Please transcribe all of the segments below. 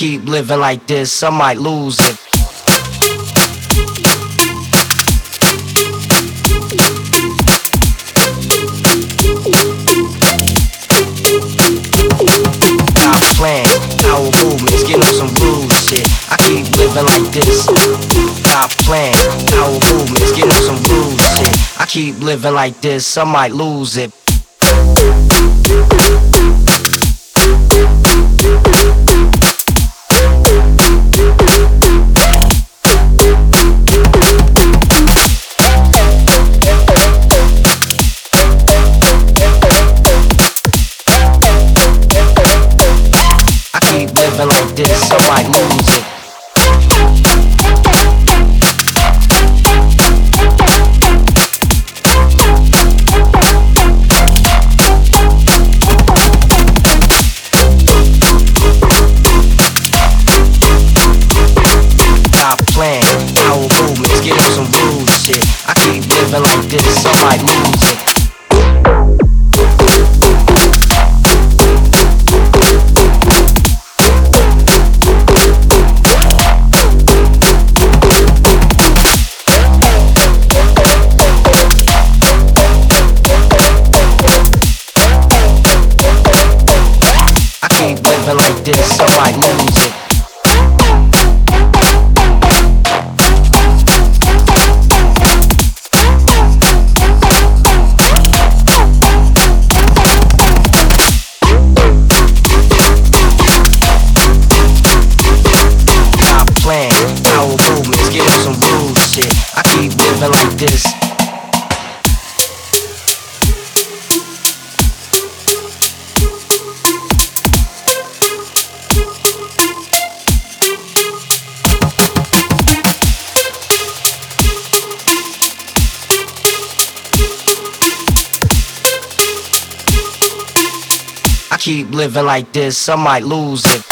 keep living like this, I might lose it. Like this. Stop playing, power movements, get on some rude shit. I keep living like this, I might lose it. Like this, I keep living like this, so I lose it. Keep living like this, I might lose it.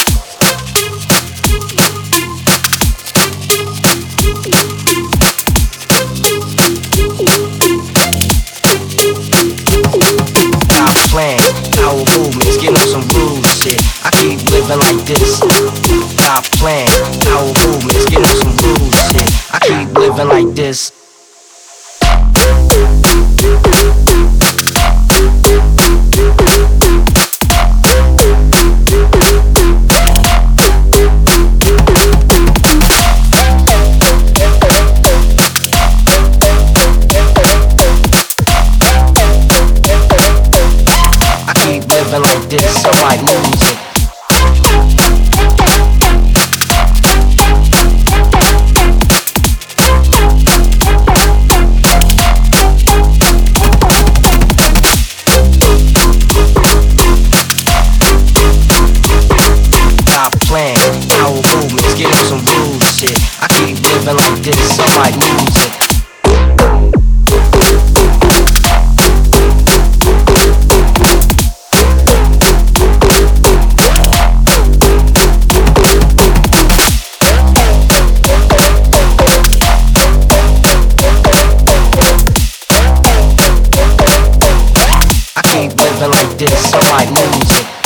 Stop playing, power movements, get on some rude shit. I keep living like this. Stop playing, power movements, get on some rude shit. I keep living like this. I living like this, I it. I keep living like this, so I lose it.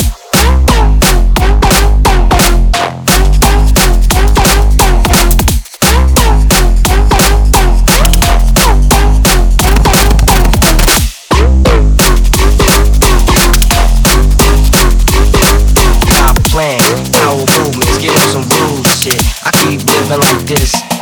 This.